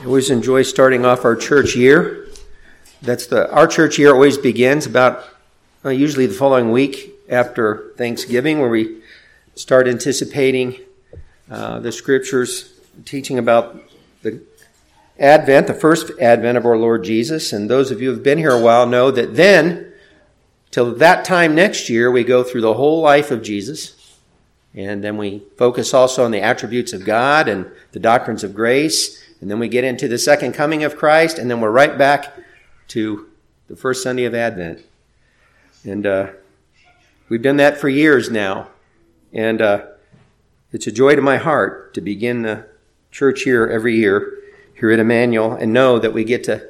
I always enjoy starting off our church year. That's the our church year always begins about uh, usually the following week after Thanksgiving, where we start anticipating uh, the scriptures teaching about the Advent, the first Advent of our Lord Jesus. And those of you who have been here a while know that then, till that time next year, we go through the whole life of Jesus. And then we focus also on the attributes of God and the doctrines of grace and then we get into the second coming of Christ, and then we're right back to the first Sunday of Advent. And uh, we've done that for years now. And uh, it's a joy to my heart to begin the church here every year here at Emmanuel and know that we get to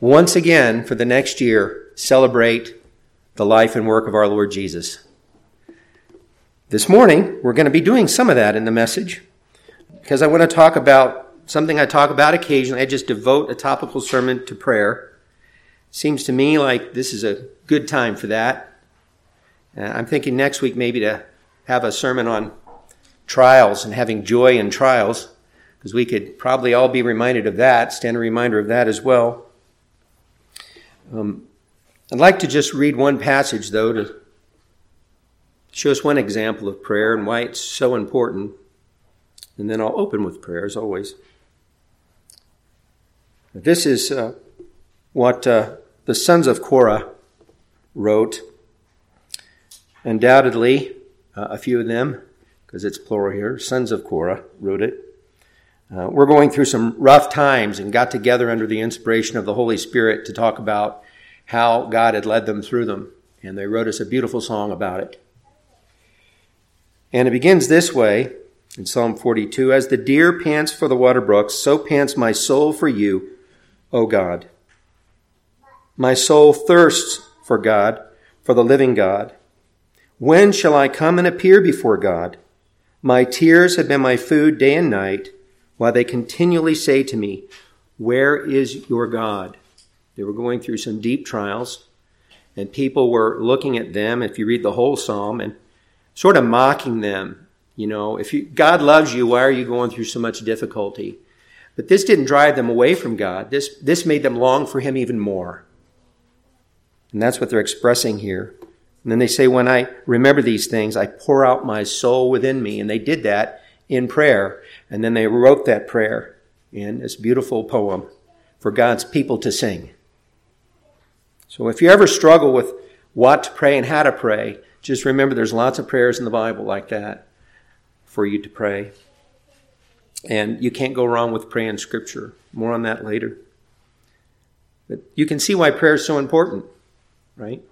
once again for the next year celebrate the life and work of our Lord Jesus. This morning, we're going to be doing some of that in the message because I want to talk about something I talk about occasionally. I just devote a topical sermon to prayer. Seems to me like this is a good time for that. Uh, I'm thinking next week maybe to have a sermon on trials and having joy in trials, because we could probably all be reminded of that, stand a reminder of that as well. Um, I'd like to just read one passage, though, to show us one example of prayer and why it's so important. And then I'll open with prayer, as always. This is uh, what uh, the sons of Korah wrote. Undoubtedly, uh, a few of them, because it's plural here, sons of Korah wrote it. Uh, we're going through some rough times and got together under the inspiration of the Holy Spirit to talk about how God had led them through them. And they wrote us a beautiful song about it. And it begins this way in Psalm 42 As the deer pants for the water brooks, so pants my soul for you. O God. My soul thirsts for God, for the living God. When shall I come and appear before God? My tears have been my food day and night, while they continually say to me, Where is your God? They were going through some deep trials, and people were looking at them, if you read the whole psalm, and sort of mocking them. You know, if you, God loves you, why are you going through so much difficulty? But this didn't drive them away from God. This, this made them long for Him even more. And that's what they're expressing here. And then they say, When I remember these things, I pour out my soul within me. And they did that in prayer. And then they wrote that prayer in this beautiful poem for God's people to sing. So if you ever struggle with what to pray and how to pray, just remember there's lots of prayers in the Bible like that for you to pray. And you can't go wrong with praying scripture. More on that later. But you can see why prayer is so important, right?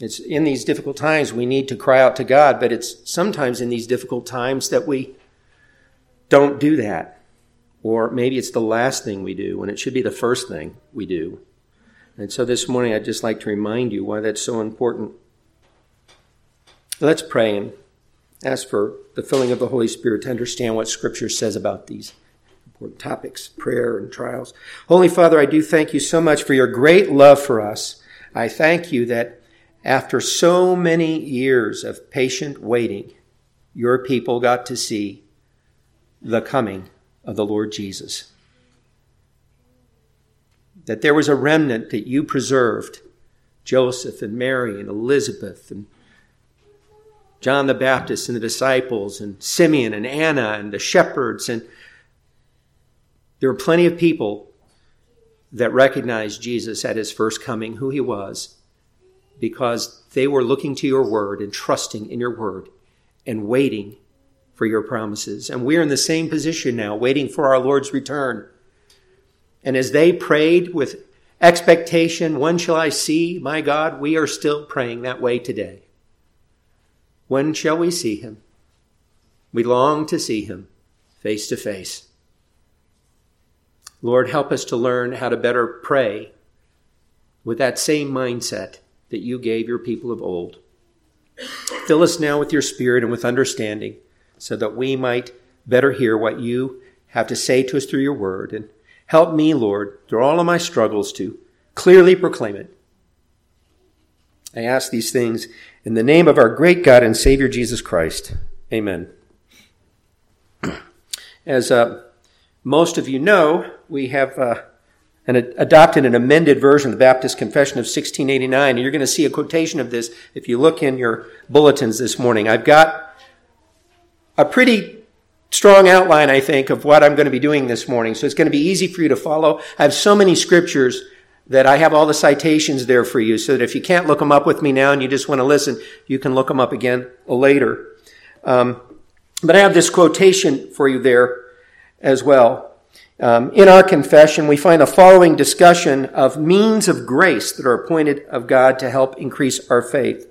It's in these difficult times we need to cry out to God, but it's sometimes in these difficult times that we don't do that. Or maybe it's the last thing we do when it should be the first thing we do. And so this morning I'd just like to remind you why that's so important. Let's pray and ask for the filling of the Holy Spirit to understand what Scripture says about these important topics, prayer and trials. Holy Father, I do thank you so much for your great love for us. I thank you that after so many years of patient waiting, your people got to see the coming of the Lord Jesus. That there was a remnant that you preserved Joseph and Mary and Elizabeth and John the Baptist and the disciples, and Simeon and Anna and the shepherds. And there were plenty of people that recognized Jesus at his first coming, who he was, because they were looking to your word and trusting in your word and waiting for your promises. And we're in the same position now, waiting for our Lord's return. And as they prayed with expectation, when shall I see my God? We are still praying that way today. When shall we see him? We long to see him face to face. Lord, help us to learn how to better pray with that same mindset that you gave your people of old. Fill us now with your spirit and with understanding so that we might better hear what you have to say to us through your word. And help me, Lord, through all of my struggles to clearly proclaim it. I ask these things in the name of our great God and Savior Jesus Christ. Amen. As uh, most of you know, we have uh, an, adopted an amended version of the Baptist Confession of 1689. And you're going to see a quotation of this if you look in your bulletins this morning. I've got a pretty strong outline, I think, of what I'm going to be doing this morning. So it's going to be easy for you to follow. I have so many scriptures that I have all the citations there for you so that if you can't look them up with me now and you just want to listen, you can look them up again later. Um, but I have this quotation for you there as well. Um, in our confession, we find the following discussion of means of grace that are appointed of God to help increase our faith.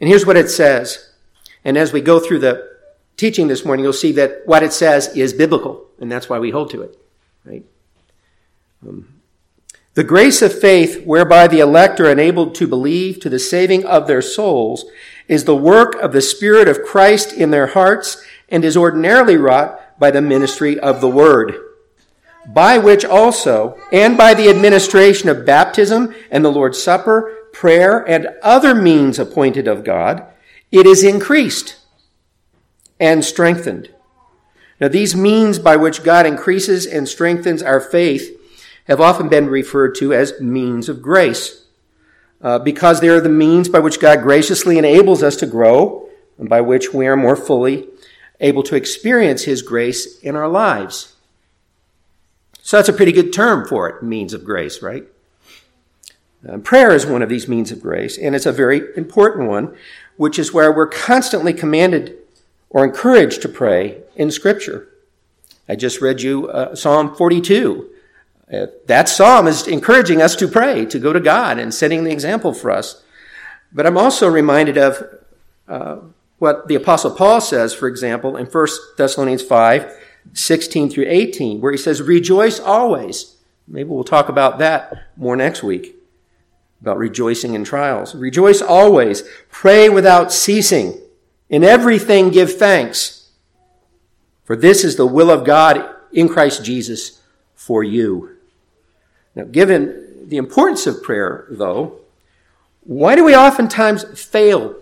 And here's what it says. And as we go through the teaching this morning, you'll see that what it says is biblical, and that's why we hold to it. Right? Um, the grace of faith whereby the elect are enabled to believe to the saving of their souls is the work of the Spirit of Christ in their hearts and is ordinarily wrought by the ministry of the Word, by which also, and by the administration of baptism and the Lord's Supper, prayer, and other means appointed of God, it is increased and strengthened. Now, these means by which God increases and strengthens our faith have often been referred to as means of grace, uh, because they are the means by which God graciously enables us to grow and by which we are more fully able to experience His grace in our lives. So that's a pretty good term for it, means of grace, right? Uh, prayer is one of these means of grace, and it's a very important one, which is where we're constantly commanded or encouraged to pray in Scripture. I just read you uh, Psalm 42. Uh, that psalm is encouraging us to pray, to go to God, and setting the example for us. But I'm also reminded of uh, what the Apostle Paul says, for example, in 1 Thessalonians 5 16 through 18, where he says, Rejoice always. Maybe we'll talk about that more next week, about rejoicing in trials. Rejoice always. Pray without ceasing. In everything give thanks. For this is the will of God in Christ Jesus for you. Now, given the importance of prayer, though, why do we oftentimes fail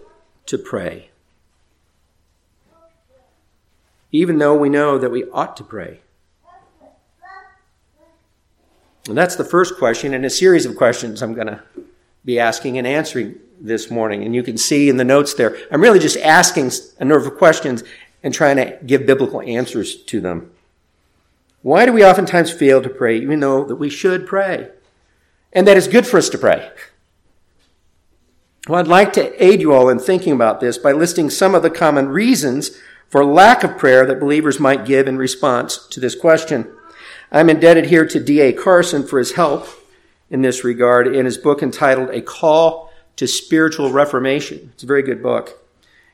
to pray? Even though we know that we ought to pray. And that's the first question in a series of questions I'm going to be asking and answering this morning. And you can see in the notes there, I'm really just asking a number of questions and trying to give biblical answers to them. Why do we oftentimes fail to pray, even though that we should pray? And that it's good for us to pray. Well, I'd like to aid you all in thinking about this by listing some of the common reasons for lack of prayer that believers might give in response to this question. I'm indebted here to D.A. Carson for his help in this regard in his book entitled A Call to Spiritual Reformation. It's a very good book.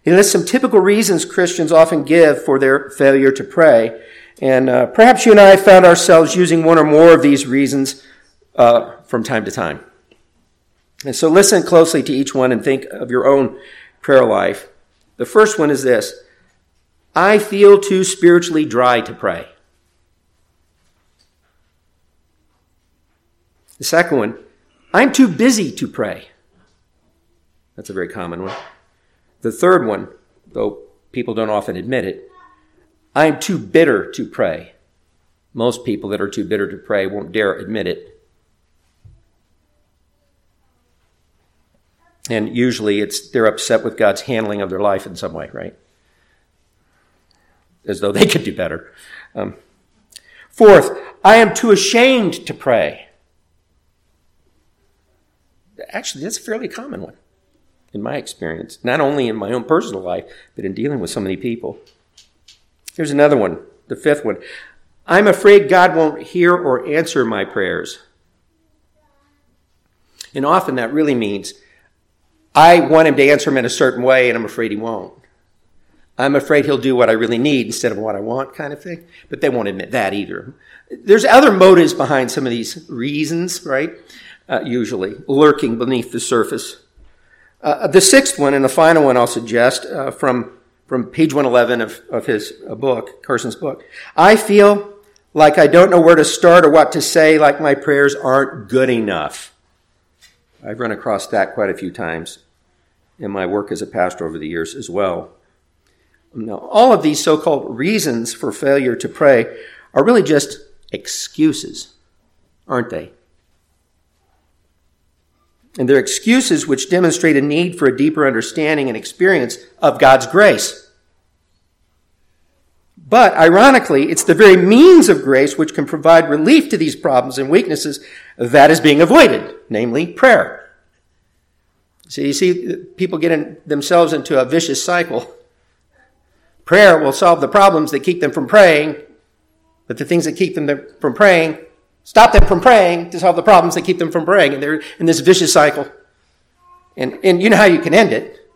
He lists some typical reasons Christians often give for their failure to pray. And uh, perhaps you and I found ourselves using one or more of these reasons uh, from time to time. And so listen closely to each one and think of your own prayer life. The first one is this I feel too spiritually dry to pray. The second one, I'm too busy to pray. That's a very common one. The third one, though people don't often admit it, I'm too bitter to pray. Most people that are too bitter to pray won't dare admit it. And usually it's they're upset with God's handling of their life in some way, right? As though they could do better. Um, fourth, I am too ashamed to pray. Actually, that's a fairly common one in my experience, not only in my own personal life, but in dealing with so many people. Here's another one, the fifth one. I'm afraid God won't hear or answer my prayers. And often that really means I want him to answer them in a certain way, and I'm afraid he won't. I'm afraid he'll do what I really need instead of what I want, kind of thing. But they won't admit that either. There's other motives behind some of these reasons, right? uh, usually, lurking beneath the surface. Uh, the sixth one and the final one I'll suggest uh, from, from page 111 of, of his uh, book, Carson's book. I feel like I don't know where to start or what to say, like my prayers aren't good enough. I've run across that quite a few times in my work as a pastor over the years as well. Now, all of these so-called reasons for failure to pray are really just excuses, aren't they? And they're excuses which demonstrate a need for a deeper understanding and experience of God's grace. But ironically, it's the very means of grace which can provide relief to these problems and weaknesses that is being avoided, namely prayer. So you see, people get in themselves into a vicious cycle. Prayer will solve the problems that keep them from praying, but the things that keep them from praying stop them from praying to solve the problems that keep them from praying. And they're in this vicious cycle. And, and you know how you can end it.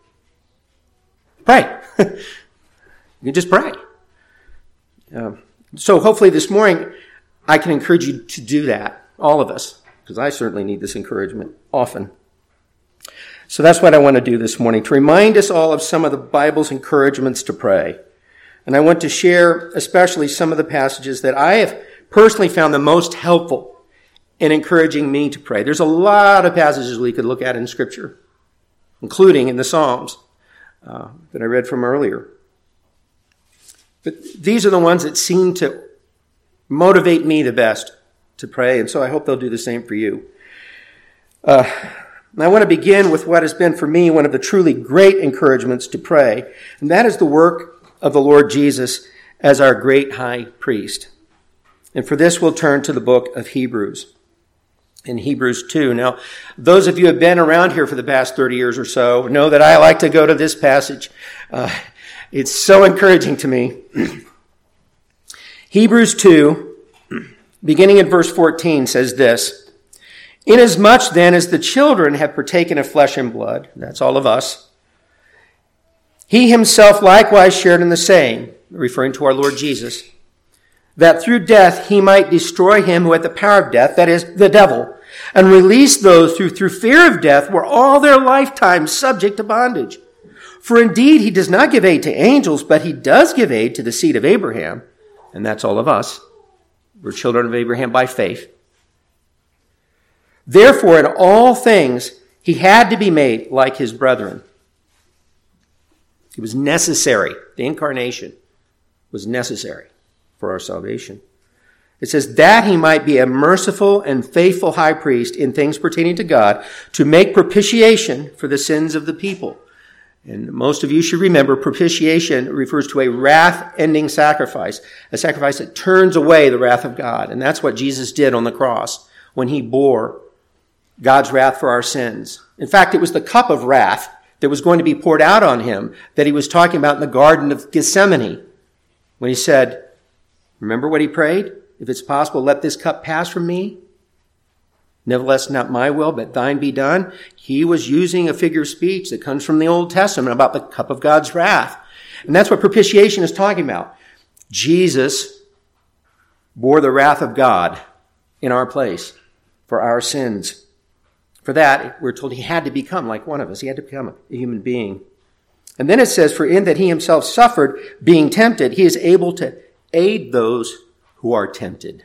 Pray. you just pray. Um, so hopefully this morning I can encourage you to do that, all of us, because I certainly need this encouragement often. So that's what I want to do this morning, to remind us all of some of the Bible's encouragements to pray. And I want to share especially some of the passages that I have personally found the most helpful in encouraging me to pray. There's a lot of passages we could look at in Scripture, including in the Psalms uh, that I read from earlier. But these are the ones that seem to motivate me the best to pray, and so I hope they'll do the same for you. Uh, I want to begin with what has been for me one of the truly great encouragements to pray, and that is the work of the Lord Jesus as our great high priest. And for this, we'll turn to the book of Hebrews. In Hebrews 2. Now, those of you who have been around here for the past 30 years or so know that I like to go to this passage. Uh, it's so encouraging to me. Hebrews 2, beginning in verse 14, says this Inasmuch then as the children have partaken of flesh and blood, that's all of us, he himself likewise shared in the same, referring to our Lord Jesus, that through death he might destroy him who had the power of death, that is, the devil, and release those who through fear of death were all their lifetime subject to bondage. For indeed, he does not give aid to angels, but he does give aid to the seed of Abraham. And that's all of us. We're children of Abraham by faith. Therefore, in all things, he had to be made like his brethren. It was necessary. The incarnation was necessary for our salvation. It says that he might be a merciful and faithful high priest in things pertaining to God to make propitiation for the sins of the people. And most of you should remember propitiation refers to a wrath ending sacrifice, a sacrifice that turns away the wrath of God. And that's what Jesus did on the cross when he bore God's wrath for our sins. In fact, it was the cup of wrath that was going to be poured out on him that he was talking about in the Garden of Gethsemane when he said, Remember what he prayed? If it's possible, let this cup pass from me. Nevertheless, not my will, but thine be done. He was using a figure of speech that comes from the Old Testament about the cup of God's wrath. And that's what propitiation is talking about. Jesus bore the wrath of God in our place for our sins. For that, we're told he had to become like one of us. He had to become a human being. And then it says, For in that he himself suffered being tempted, he is able to aid those who are tempted.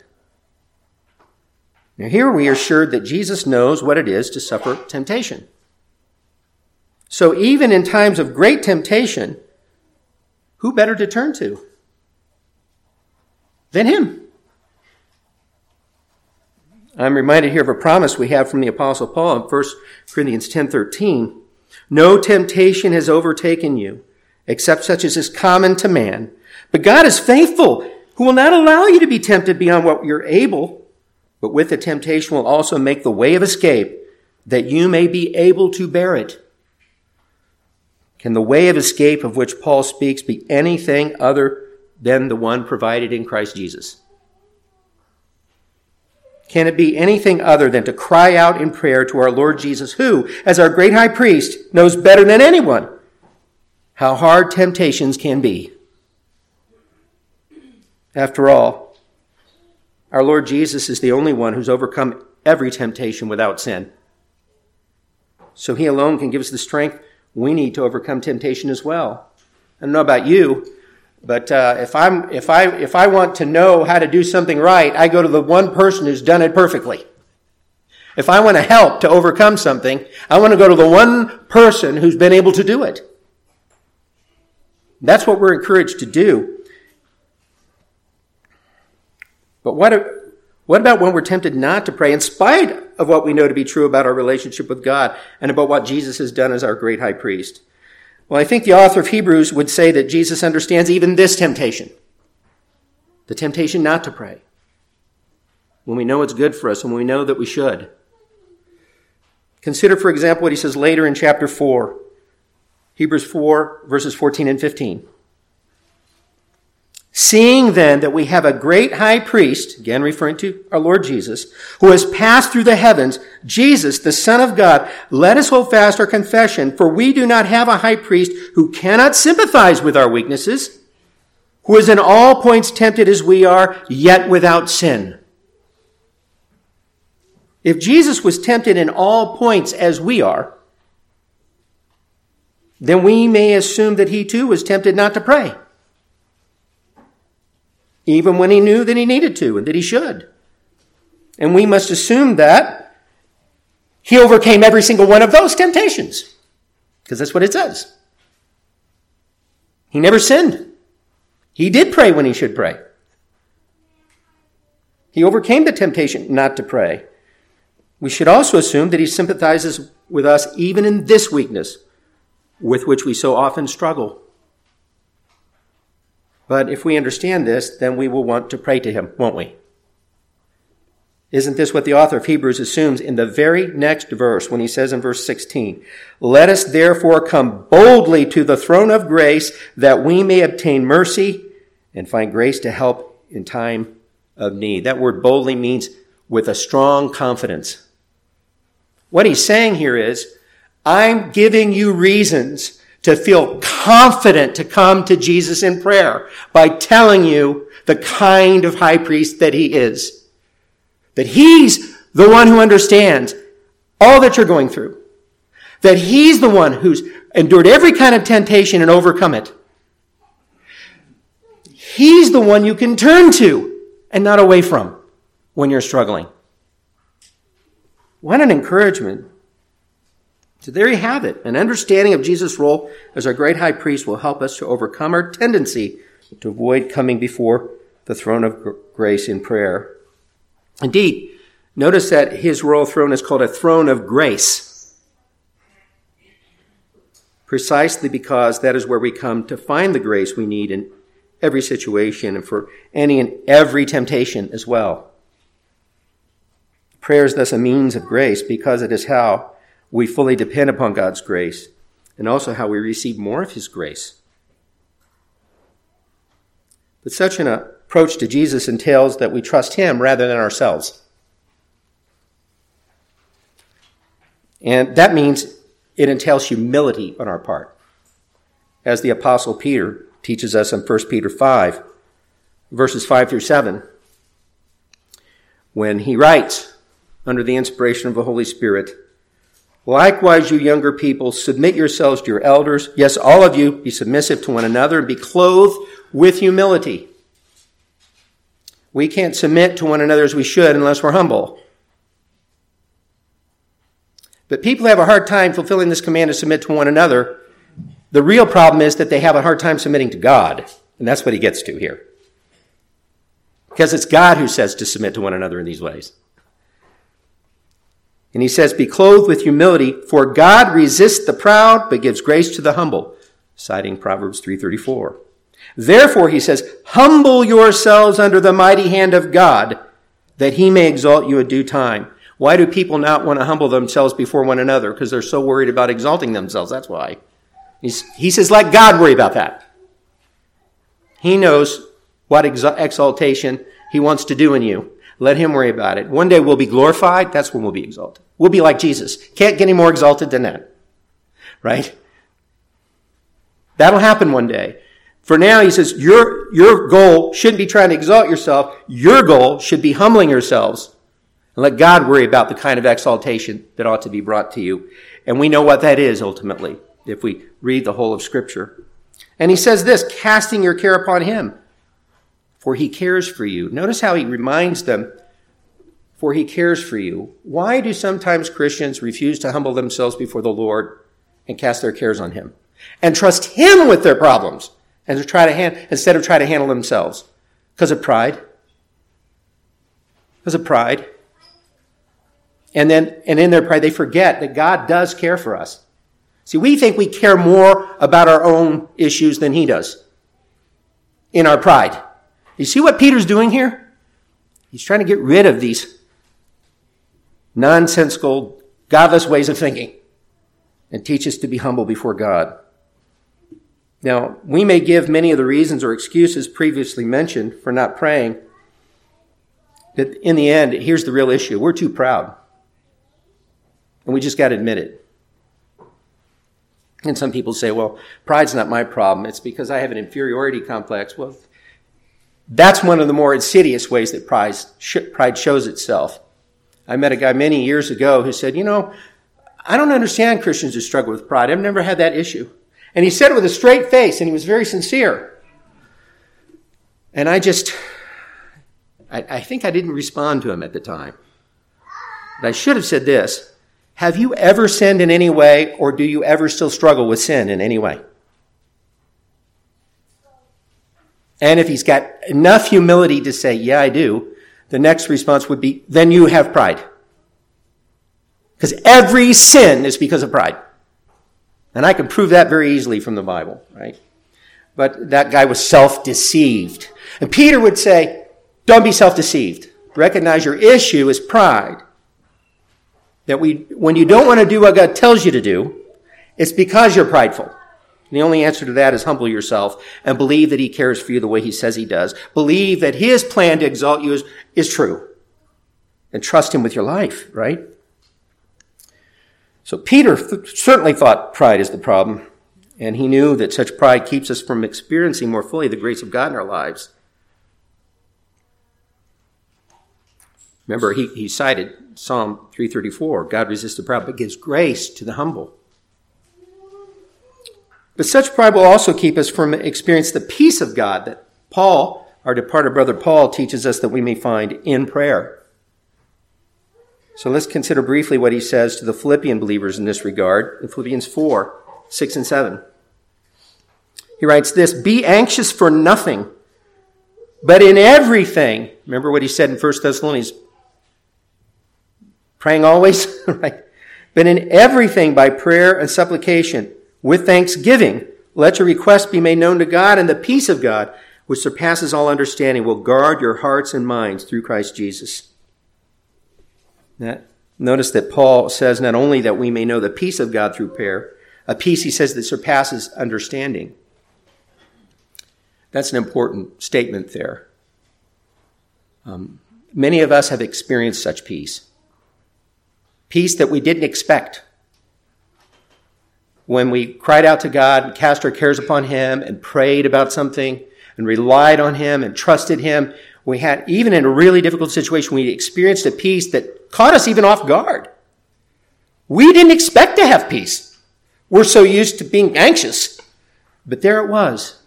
Now, here we are assured that Jesus knows what it is to suffer temptation. So, even in times of great temptation, who better to turn to than Him? I'm reminded here of a promise we have from the Apostle Paul in 1 Corinthians 10:13. No temptation has overtaken you, except such as is common to man. But God is faithful, who will not allow you to be tempted beyond what you're able but with the temptation will also make the way of escape that you may be able to bear it. Can the way of escape of which Paul speaks be anything other than the one provided in Christ Jesus? Can it be anything other than to cry out in prayer to our Lord Jesus, who, as our great high priest, knows better than anyone how hard temptations can be? After all, our Lord Jesus is the only one who's overcome every temptation without sin. So he alone can give us the strength we need to overcome temptation as well. I don't know about you, but uh, if I'm if I if I want to know how to do something right, I go to the one person who's done it perfectly. If I want to help to overcome something, I want to go to the one person who's been able to do it. That's what we're encouraged to do. But what, what about when we're tempted not to pray in spite of what we know to be true about our relationship with God and about what Jesus has done as our great high priest? Well, I think the author of Hebrews would say that Jesus understands even this temptation. The temptation not to pray. When we know it's good for us and when we know that we should. Consider, for example, what he says later in chapter 4, Hebrews 4, verses 14 and 15. Seeing then that we have a great high priest, again referring to our Lord Jesus, who has passed through the heavens, Jesus, the Son of God, let us hold fast our confession, for we do not have a high priest who cannot sympathize with our weaknesses, who is in all points tempted as we are, yet without sin. If Jesus was tempted in all points as we are, then we may assume that he too was tempted not to pray even when he knew that he needed to and that he should. And we must assume that he overcame every single one of those temptations, because that's what it says. He never sinned. He did pray when he should pray. He overcame the temptation not to pray. We should also assume that he sympathizes with us even in this weakness with which we so often struggle. But if we understand this, then we will want to pray to him, won't we? Isn't this what the author of Hebrews assumes in the very next verse when he says in verse 16, Let us therefore come boldly to the throne of grace that we may obtain mercy and find grace to help in time of need. That word boldly means with a strong confidence. What he's saying here is, I'm giving you reasons to feel confident to come to Jesus in prayer by telling you the kind of high priest that he is. That he's the one who understands all that you're going through. That he's the one who's endured every kind of temptation and overcome it. He's the one you can turn to and not away from when you're struggling. What an encouragement so there you have it. An understanding of Jesus' role as our great high priest will help us to overcome our tendency to avoid coming before the throne of grace in prayer. Indeed, notice that his royal throne is called a throne of grace. Precisely because that is where we come to find the grace we need in every situation and for any and every temptation as well. Prayer is thus a means of grace because it is how we fully depend upon God's grace and also how we receive more of His grace. But such an approach to Jesus entails that we trust Him rather than ourselves. And that means it entails humility on our part. As the Apostle Peter teaches us in 1 Peter 5, verses 5 through 7, when he writes, under the inspiration of the Holy Spirit, Likewise, you younger people, submit yourselves to your elders. Yes, all of you, be submissive to one another and be clothed with humility. We can't submit to one another as we should unless we're humble. But people have a hard time fulfilling this command to submit to one another. The real problem is that they have a hard time submitting to God. And that's what he gets to here. Because it's God who says to submit to one another in these ways. And he says, be clothed with humility, for God resists the proud, but gives grace to the humble, citing Proverbs 334. Therefore, he says, humble yourselves under the mighty hand of God, that he may exalt you at due time. Why do people not want to humble themselves before one another? Because they're so worried about exalting themselves. That's why. He's, he says, let God worry about that. He knows what exaltation he wants to do in you. Let him worry about it. One day we'll be glorified. That's when we'll be exalted. We'll be like Jesus. Can't get any more exalted than that. Right? That'll happen one day. For now, he says, your, your goal shouldn't be trying to exalt yourself. Your goal should be humbling yourselves and let God worry about the kind of exaltation that ought to be brought to you. And we know what that is ultimately if we read the whole of scripture. And he says this, casting your care upon him for he cares for you. Notice how he reminds them, for he cares for you. Why do sometimes Christians refuse to humble themselves before the Lord and cast their cares on him and trust him with their problems and to try to hand, instead of try to handle themselves because of pride. Because of pride. And then, and in their pride, they forget that God does care for us. See, we think we care more about our own issues than he does in our pride. You see what Peter's doing here? He's trying to get rid of these nonsensical, godless ways of thinking and teach us to be humble before God. Now, we may give many of the reasons or excuses previously mentioned for not praying, but in the end, here's the real issue. We're too proud. And we just got to admit it. And some people say, well, pride's not my problem. It's because I have an inferiority complex. Well, that's one of the more insidious ways that pride, shows itself. I met a guy many years ago who said, you know, I don't understand Christians who struggle with pride. I've never had that issue. And he said it with a straight face and he was very sincere. And I just, I, I think I didn't respond to him at the time. But I should have said this. Have you ever sinned in any way or do you ever still struggle with sin in any way? And if he's got enough humility to say, yeah, I do, the next response would be, then you have pride. Because every sin is because of pride. And I can prove that very easily from the Bible, right? But that guy was self-deceived. And Peter would say, don't be self-deceived. Recognize your issue is pride. That we, when you don't want to do what God tells you to do, it's because you're prideful. And the only answer to that is humble yourself and believe that He cares for you the way He says He does. Believe that His plan to exalt you is, is true. And trust Him with your life, right? So Peter th- certainly thought pride is the problem, and he knew that such pride keeps us from experiencing more fully the grace of God in our lives. Remember, he, he cited Psalm 334 God resists the proud, but gives grace to the humble. But such pride will also keep us from experiencing the peace of God that Paul, our departed brother Paul, teaches us that we may find in prayer. So let's consider briefly what he says to the Philippian believers in this regard in Philippians 4, 6 and 7. He writes this, be anxious for nothing, but in everything. Remember what he said in 1 Thessalonians? Praying always, right? But in everything by prayer and supplication, with thanksgiving, let your requests be made known to God, and the peace of God, which surpasses all understanding, will guard your hearts and minds through Christ Jesus. Notice that Paul says not only that we may know the peace of God through prayer, a peace he says that surpasses understanding. That's an important statement there. Um, many of us have experienced such peace. Peace that we didn't expect. When we cried out to God and cast our cares upon Him and prayed about something and relied on Him and trusted Him, we had, even in a really difficult situation, we experienced a peace that caught us even off guard. We didn't expect to have peace. We're so used to being anxious. But there it was.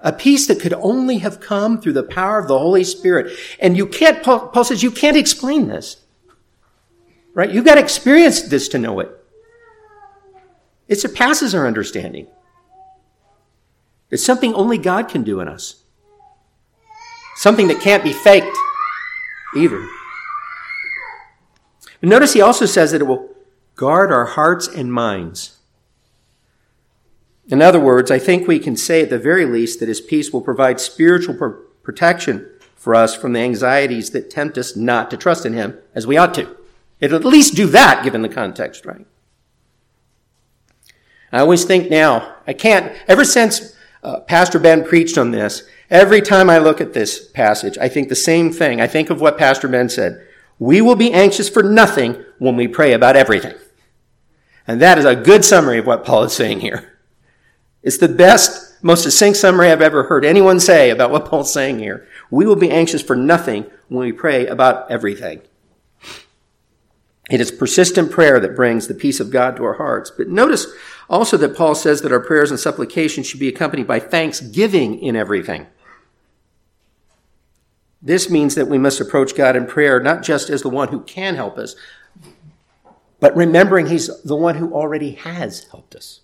A peace that could only have come through the power of the Holy Spirit. And you can't, Paul, says, you can't explain this. Right? You've got to experience this to know it. It surpasses our understanding. It's something only God can do in us. Something that can't be faked either. But notice he also says that it will guard our hearts and minds. In other words, I think we can say at the very least that his peace will provide spiritual pr- protection for us from the anxieties that tempt us not to trust in him as we ought to. It'll at least do that given the context, right? I always think now, I can't, ever since uh, Pastor Ben preached on this, every time I look at this passage, I think the same thing. I think of what Pastor Ben said. We will be anxious for nothing when we pray about everything. And that is a good summary of what Paul is saying here. It's the best, most succinct summary I've ever heard anyone say about what Paul's saying here. We will be anxious for nothing when we pray about everything. It is persistent prayer that brings the peace of God to our hearts. But notice also that Paul says that our prayers and supplications should be accompanied by thanksgiving in everything. This means that we must approach God in prayer not just as the one who can help us, but remembering He's the one who already has helped us.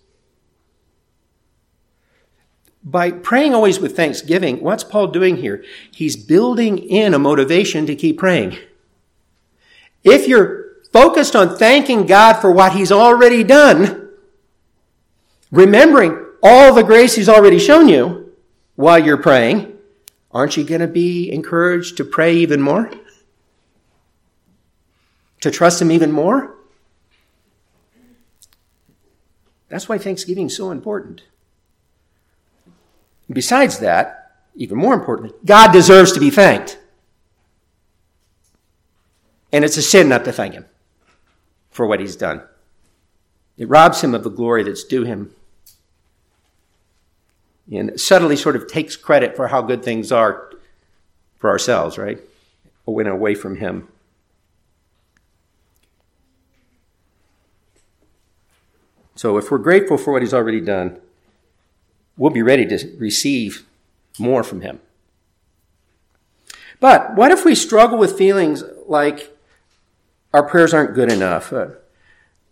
by praying always with thanksgiving, what's Paul doing here? He's building in a motivation to keep praying. If you're focused on thanking God for what he's already done, remembering all the grace he's already shown you while you're praying, aren't you going to be encouraged to pray even more? To trust him even more? That's why Thanksgiving is so important. Besides that, even more importantly, God deserves to be thanked. And it's a sin not to thank him for what he's done. It robs him of the glory that's due him. And subtly sort of takes credit for how good things are for ourselves, right? When away from him. So if we're grateful for what he's already done, we'll be ready to receive more from him. But what if we struggle with feelings like our prayers aren't good enough? Uh,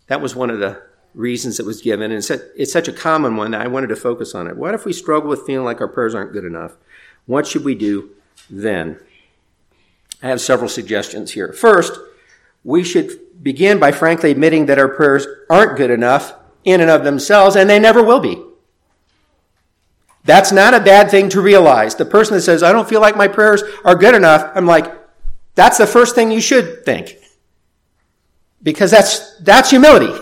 that was one of the reasons that was given, and it's such a common one that I wanted to focus on it. What if we struggle with feeling like our prayers aren't good enough? What should we do then? I have several suggestions here. First, we should begin by frankly admitting that our prayers aren't good enough in and of themselves, and they never will be. That's not a bad thing to realize. The person that says, I don't feel like my prayers are good enough, I'm like, that's the first thing you should think. Because that's, that's humility.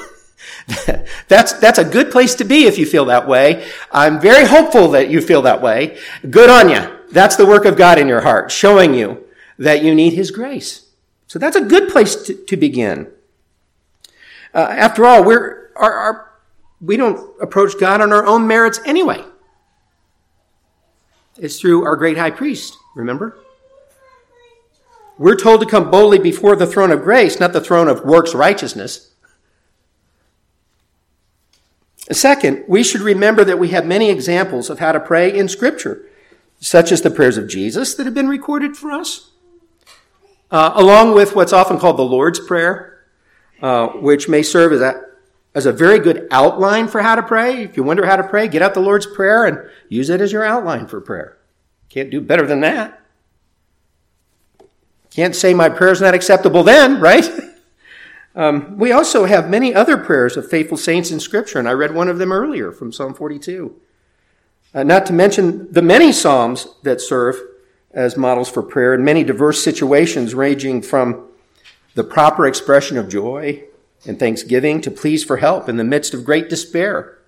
that's, that's a good place to be if you feel that way. I'm very hopeful that you feel that way. Good on you. That's the work of God in your heart, showing you that you need His grace. So that's a good place to, to begin. Uh, after all, we're, our, our, we don't approach God on our own merits anyway. It's through our great high priest, remember? We're told to come boldly before the throne of grace, not the throne of works righteousness. Second, we should remember that we have many examples of how to pray in Scripture, such as the prayers of Jesus that have been recorded for us, uh, along with what's often called the Lord's Prayer, uh, which may serve as a, as a very good outline for how to pray. If you wonder how to pray, get out the Lord's Prayer and use it as your outline for prayer. Can't do better than that. Can't say my prayer's not acceptable then, right? um, we also have many other prayers of faithful saints in Scripture, and I read one of them earlier from Psalm 42. Uh, not to mention the many Psalms that serve as models for prayer in many diverse situations, ranging from the proper expression of joy and thanksgiving to pleas for help in the midst of great despair.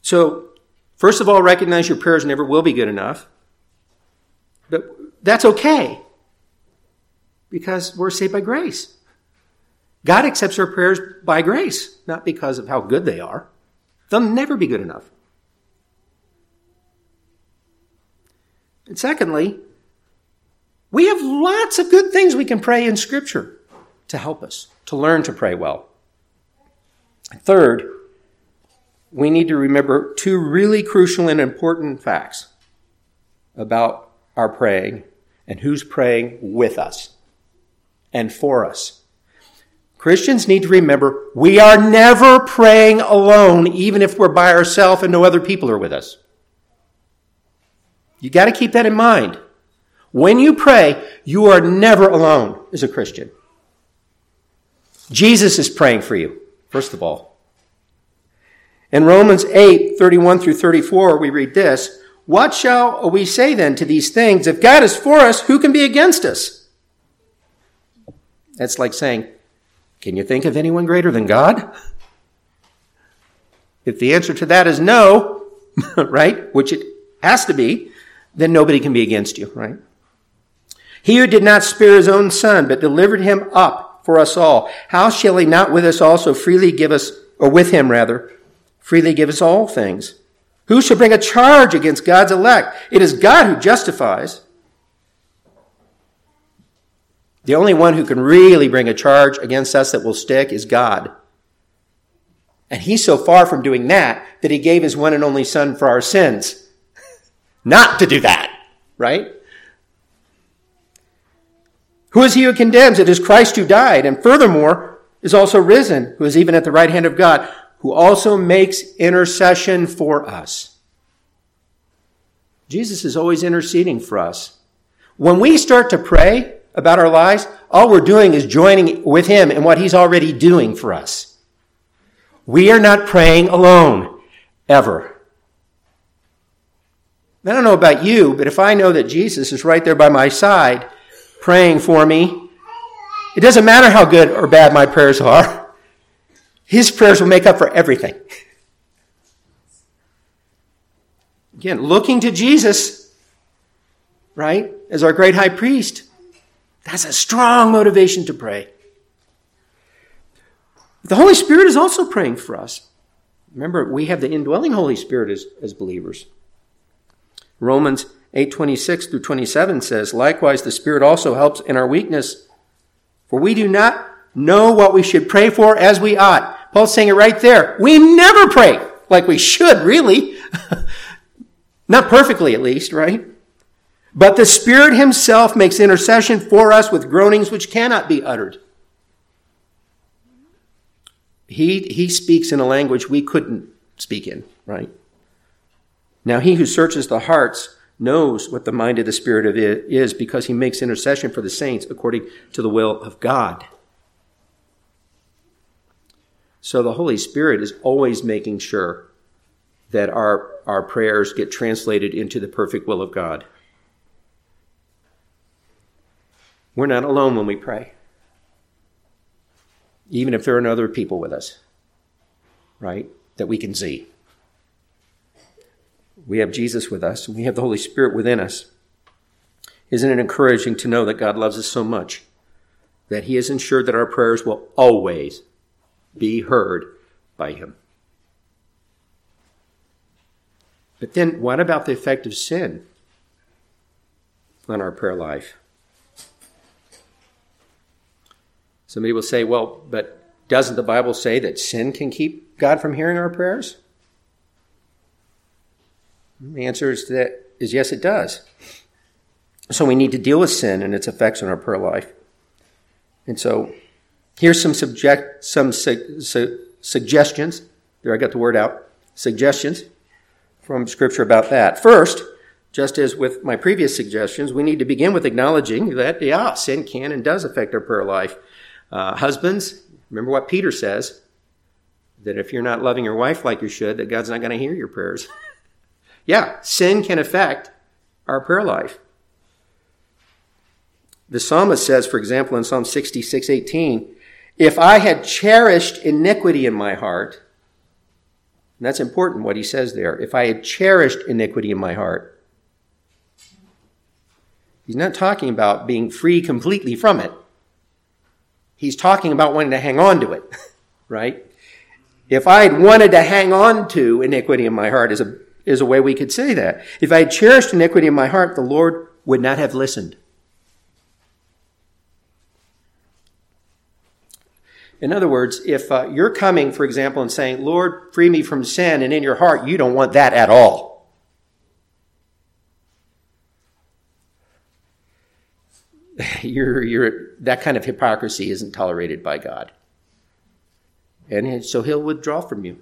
So, first of all, recognize your prayers never will be good enough. That's okay because we're saved by grace. God accepts our prayers by grace, not because of how good they are. They'll never be good enough. And secondly, we have lots of good things we can pray in Scripture to help us to learn to pray well. Third, we need to remember two really crucial and important facts about are praying and who's praying with us and for us. Christians need to remember we are never praying alone, even if we're by ourselves and no other people are with us. You got to keep that in mind. When you pray, you are never alone as a Christian. Jesus is praying for you, first of all. In Romans 8, 31 through 34, we read this what shall we say then to these things? If God is for us, who can be against us? That's like saying, can you think of anyone greater than God? If the answer to that is no, right, which it has to be, then nobody can be against you, right? He who did not spare his own son, but delivered him up for us all, how shall he not with us also freely give us, or with him rather, freely give us all things? Who shall bring a charge against God's elect? It is God who justifies. The only one who can really bring a charge against us that will stick is God. And he's so far from doing that that he gave his one and only son for our sins. Not to do that, right? Who is he who condemns? It is Christ who died, and furthermore is also risen, who is even at the right hand of God, who also makes intercession for us. Jesus is always interceding for us. When we start to pray about our lives, all we're doing is joining with Him in what He's already doing for us. We are not praying alone, ever. I don't know about you, but if I know that Jesus is right there by my side praying for me, it doesn't matter how good or bad my prayers are. His prayers will make up for everything. Again, looking to Jesus, right, as our great high priest, that's a strong motivation to pray. The Holy Spirit is also praying for us. Remember, we have the indwelling Holy Spirit as, as believers. Romans 8:26 through 27 says, "Likewise the Spirit also helps in our weakness, for we do not know what we should pray for as we ought." Paul's saying it right there. We never pray like we should, really. not perfectly at least, right? But the Spirit himself makes intercession for us with groanings which cannot be uttered. He, he speaks in a language we couldn't speak in, right? Now, he who searches the hearts knows what the mind of the Spirit of is because he makes intercession for the saints according to the will of God. So the Holy Spirit is always making sure that our, our prayers get translated into the perfect will of God. We're not alone when we pray, even if there are no other people with us, right, that we can see. We have Jesus with us, and we have the Holy Spirit within us. Isn't it encouraging to know that God loves us so much that He has ensured that our prayers will always be heard by Him? But then, what about the effect of sin on our prayer life? Somebody will say, well, but doesn't the Bible say that sin can keep God from hearing our prayers? The answer is that is yes, it does. So we need to deal with sin and its effects on our prayer life. And so here's some subject some su- su- suggestions. There, I got the word out. Suggestions from Scripture about that. First, just as with my previous suggestions, we need to begin with acknowledging that yeah, sin can and does affect our prayer life. Uh, husbands, remember what Peter says that if you're not loving your wife like you should, that God's not going to hear your prayers. Yeah, sin can affect our prayer life. The psalmist says, for example, in Psalm 66, 18, if I had cherished iniquity in my heart, and that's important what he says there, if I had cherished iniquity in my heart, he's not talking about being free completely from it. He's talking about wanting to hang on to it, right? If I had wanted to hang on to iniquity in my heart as a is a way we could say that. If I had cherished iniquity in my heart, the Lord would not have listened. In other words, if uh, you're coming, for example, and saying, Lord, free me from sin, and in your heart you don't want that at all. You're, you're, that kind of hypocrisy isn't tolerated by God. And so he'll withdraw from you.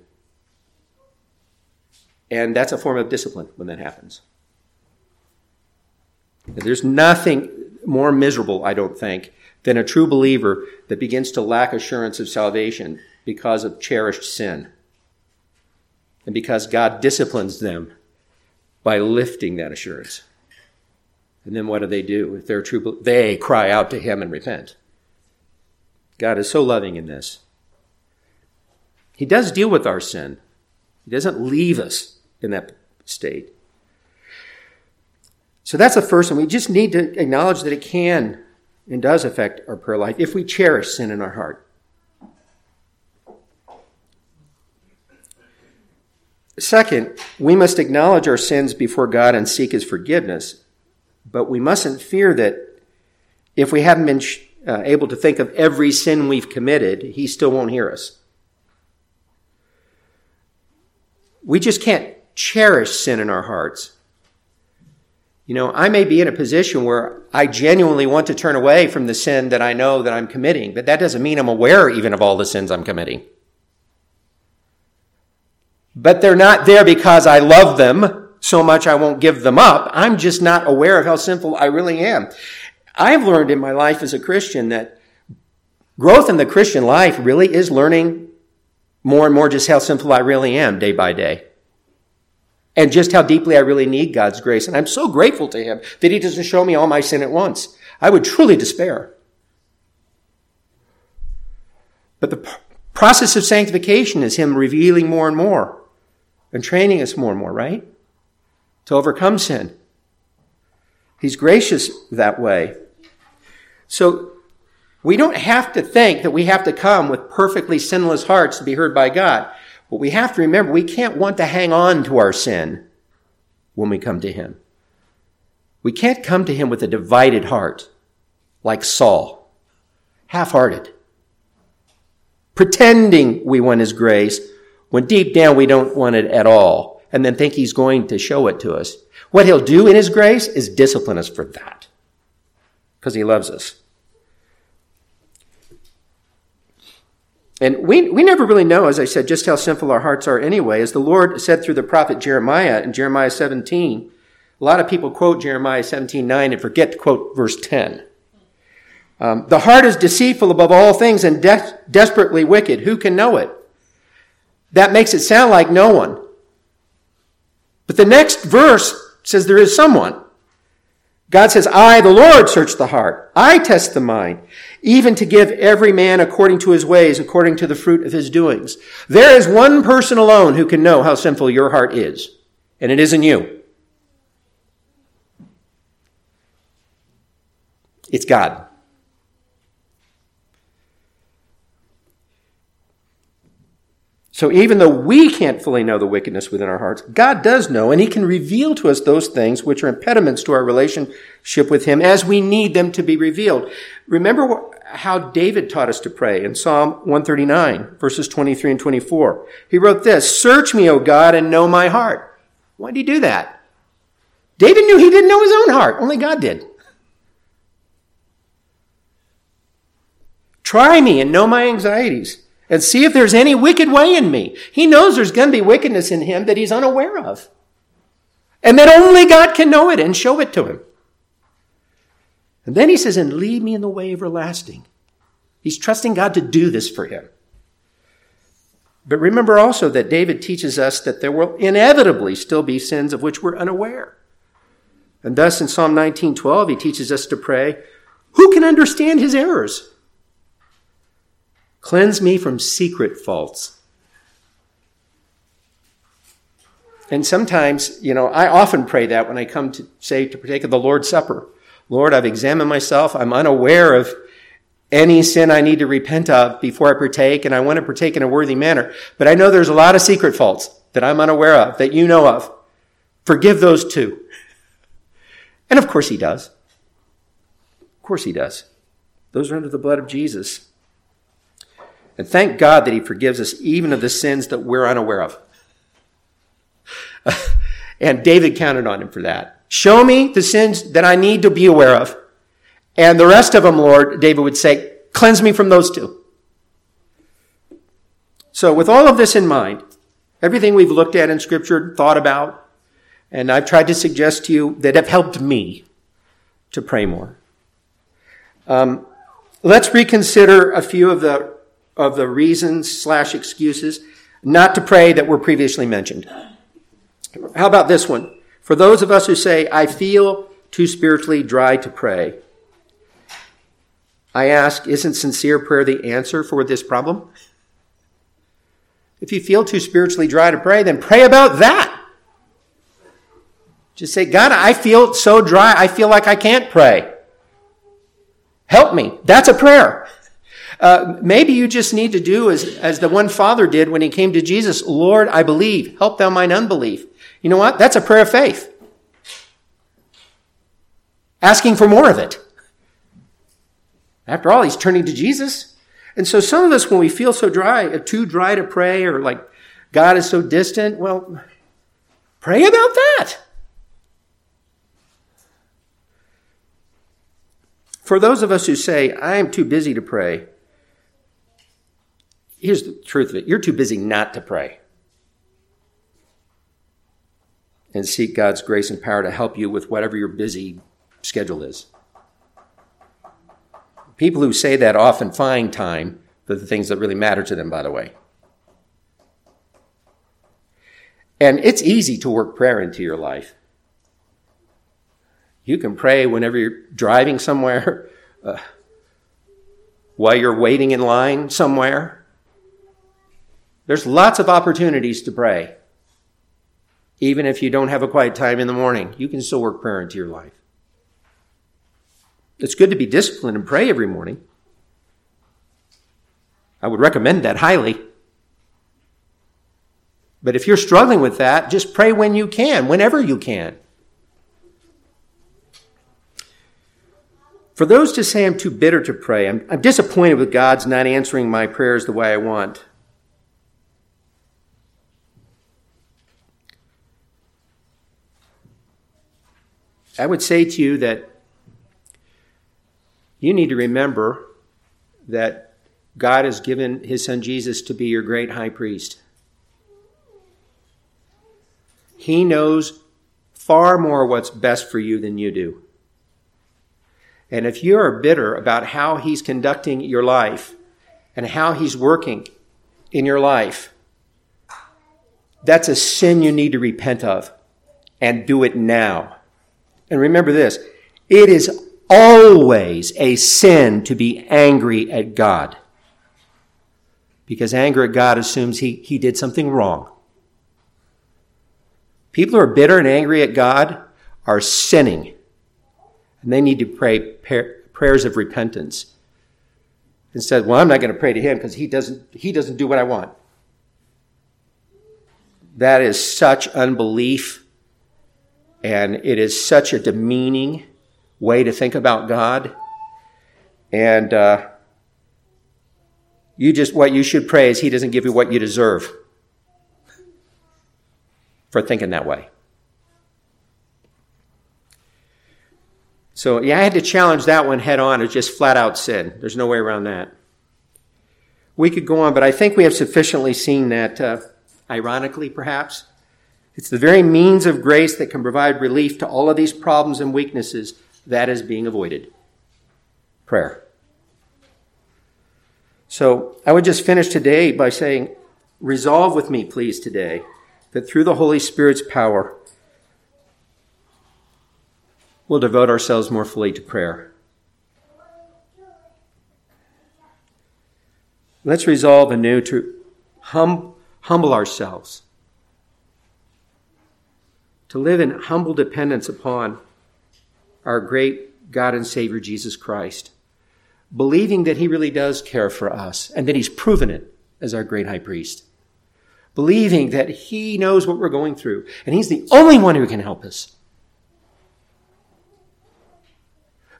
And that's a form of discipline when that happens. There's nothing more miserable, I don't think, than a true believer that begins to lack assurance of salvation because of cherished sin. And because God disciplines them by lifting that assurance. And then what do they do? If they're true, they cry out to Him and repent. God is so loving in this. He does deal with our sin. He doesn't leave us in that state. So that's the first one. We just need to acknowledge that it can and does affect our prayer life if we cherish sin in our heart. Second, we must acknowledge our sins before God and seek His forgiveness, but we mustn't fear that if we haven't been uh, able to think of every sin we've committed, He still won't hear us. We just can't cherish sin in our hearts. You know, I may be in a position where I genuinely want to turn away from the sin that I know that I'm committing, but that doesn't mean I'm aware even of all the sins I'm committing. but they're not there because I love them so much I won't give them up. I'm just not aware of how sinful I really am. I've learned in my life as a Christian that growth in the Christian life really is learning more and more just how sinful I really am day by day. And just how deeply I really need God's grace. And I'm so grateful to Him that He doesn't show me all my sin at once. I would truly despair. But the process of sanctification is Him revealing more and more and training us more and more, right? To overcome sin. He's gracious that way. So we don't have to think that we have to come with perfectly sinless hearts to be heard by God. But we have to remember we can't want to hang on to our sin when we come to Him. We can't come to Him with a divided heart like Saul, half hearted, pretending we want His grace when deep down we don't want it at all, and then think He's going to show it to us. What He'll do in His grace is discipline us for that because He loves us. And we, we never really know, as I said, just how sinful our hearts are anyway. As the Lord said through the prophet Jeremiah in Jeremiah 17, a lot of people quote Jeremiah 17, 9 and forget to quote verse 10. Um, the heart is deceitful above all things and de- desperately wicked. Who can know it? That makes it sound like no one. But the next verse says there is someone. God says, I, the Lord, search the heart. I test the mind, even to give every man according to his ways, according to the fruit of his doings. There is one person alone who can know how sinful your heart is, and it isn't you. It's God. So even though we can't fully know the wickedness within our hearts, God does know, and He can reveal to us those things which are impediments to our relationship with Him as we need them to be revealed. Remember how David taught us to pray in Psalm 139, verses 23 and 24. He wrote this, Search me, O God, and know my heart. Why did he do that? David knew he didn't know his own heart. Only God did. Try me and know my anxieties and see if there's any wicked way in me. He knows there's going to be wickedness in him that he's unaware of. And that only God can know it and show it to him. And then he says, and lead me in the way everlasting. He's trusting God to do this for him. But remember also that David teaches us that there will inevitably still be sins of which we're unaware. And thus in Psalm 19:12 he teaches us to pray, who can understand his errors? Cleanse me from secret faults. And sometimes, you know, I often pray that when I come to say to partake of the Lord's Supper. Lord, I've examined myself. I'm unaware of any sin I need to repent of before I partake, and I want to partake in a worthy manner. But I know there's a lot of secret faults that I'm unaware of, that you know of. Forgive those too. And of course he does. Of course he does. Those are under the blood of Jesus. And thank God that He forgives us even of the sins that we're unaware of. and David counted on Him for that. Show me the sins that I need to be aware of. And the rest of them, Lord, David would say, cleanse me from those too. So with all of this in mind, everything we've looked at in scripture, thought about, and I've tried to suggest to you that have helped me to pray more. Um, let's reconsider a few of the of the reasons slash excuses not to pray that were previously mentioned. How about this one? For those of us who say, I feel too spiritually dry to pray, I ask, isn't sincere prayer the answer for this problem? If you feel too spiritually dry to pray, then pray about that. Just say, God, I feel so dry, I feel like I can't pray. Help me. That's a prayer. Uh, maybe you just need to do as, as the one father did when he came to Jesus, Lord, I believe. Help thou mine unbelief. You know what? That's a prayer of faith. Asking for more of it. After all, he's turning to Jesus. And so some of us, when we feel so dry, uh, too dry to pray, or like God is so distant, well, pray about that. For those of us who say, I am too busy to pray, here's the truth of it you're too busy not to pray. And seek God's grace and power to help you with whatever your busy schedule is. People who say that often find time for the things that really matter to them, by the way. And it's easy to work prayer into your life. You can pray whenever you're driving somewhere, uh, while you're waiting in line somewhere. There's lots of opportunities to pray. Even if you don't have a quiet time in the morning, you can still work prayer into your life. It's good to be disciplined and pray every morning. I would recommend that highly. But if you're struggling with that, just pray when you can, whenever you can. For those to say I'm too bitter to pray, I'm, I'm disappointed with God's not answering my prayers the way I want. I would say to you that you need to remember that God has given his son Jesus to be your great high priest. He knows far more what's best for you than you do. And if you are bitter about how he's conducting your life and how he's working in your life, that's a sin you need to repent of and do it now. And remember this it is always a sin to be angry at God. Because anger at God assumes he, he did something wrong. People who are bitter and angry at God are sinning. And they need to pray prayers of repentance. Instead, well, I'm not going to pray to him because he doesn't, he doesn't do what I want. That is such unbelief and it is such a demeaning way to think about God. And uh, you just, what you should pray is He doesn't give you what you deserve for thinking that way. So, yeah, I had to challenge that one head on. It's just flat out sin. There's no way around that. We could go on, but I think we have sufficiently seen that, uh, ironically perhaps, it's the very means of grace that can provide relief to all of these problems and weaknesses that is being avoided. Prayer. So I would just finish today by saying, resolve with me, please, today, that through the Holy Spirit's power, we'll devote ourselves more fully to prayer. Let's resolve anew to hum, humble ourselves to live in humble dependence upon our great God and Savior Jesus Christ, believing that He really does care for us and that He's proven it as our great high priest, believing that He knows what we're going through and He's the only one who can help us.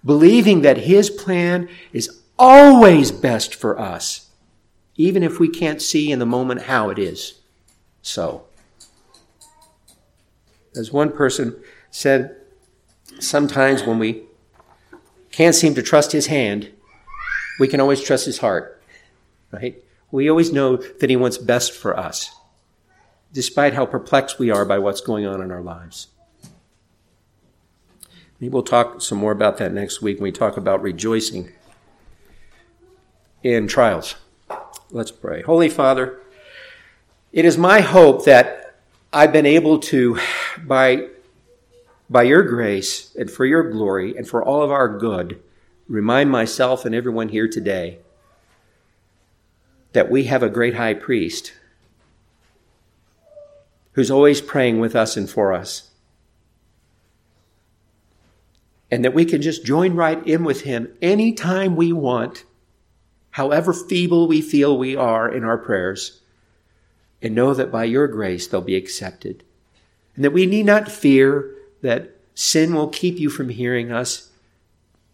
Believing that His plan is always best for us, even if we can't see in the moment how it is so. As one person said, sometimes when we can't seem to trust his hand, we can always trust his heart, right? We always know that he wants best for us, despite how perplexed we are by what's going on in our lives. Maybe we'll talk some more about that next week when we talk about rejoicing in trials. Let's pray. Holy Father, it is my hope that I've been able to, by, by your grace and for your glory and for all of our good, remind myself and everyone here today that we have a great high priest who's always praying with us and for us. And that we can just join right in with him anytime we want, however feeble we feel we are in our prayers and know that by your grace they'll be accepted. And that we need not fear that sin will keep you from hearing us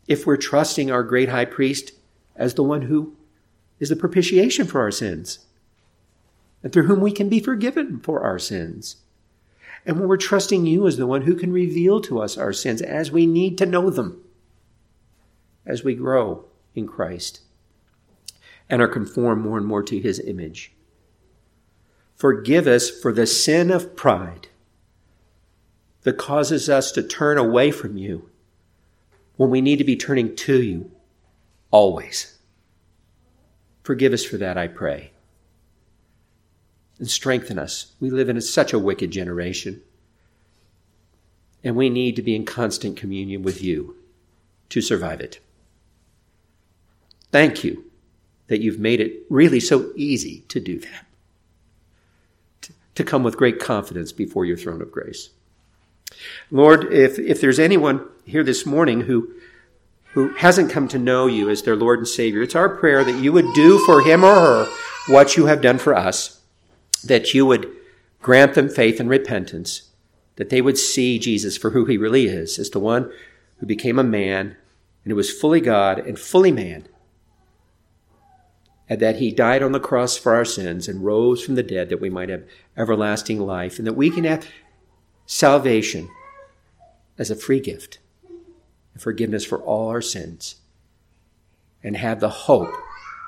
if we're trusting our great high priest as the one who is the propitiation for our sins and through whom we can be forgiven for our sins. And when we're trusting you as the one who can reveal to us our sins as we need to know them, as we grow in Christ and are conformed more and more to his image. Forgive us for the sin of pride that causes us to turn away from you when we need to be turning to you always. Forgive us for that, I pray. And strengthen us. We live in such a wicked generation. And we need to be in constant communion with you to survive it. Thank you that you've made it really so easy to do that, to come with great confidence before your throne of grace. Lord, if, if there's anyone here this morning who, who hasn't come to know you as their Lord and Savior, it's our prayer that you would do for him or her what you have done for us, that you would grant them faith and repentance, that they would see Jesus for who he really is, as the one who became a man and who was fully God and fully man and that he died on the cross for our sins and rose from the dead that we might have everlasting life and that we can have salvation as a free gift and forgiveness for all our sins and have the hope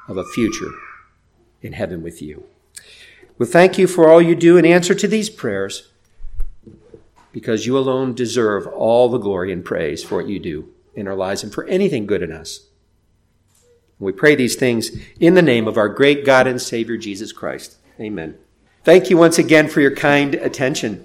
of a future in heaven with you. We thank you for all you do in answer to these prayers because you alone deserve all the glory and praise for what you do in our lives and for anything good in us. We pray these things in the name of our great God and Savior, Jesus Christ. Amen. Thank you once again for your kind attention.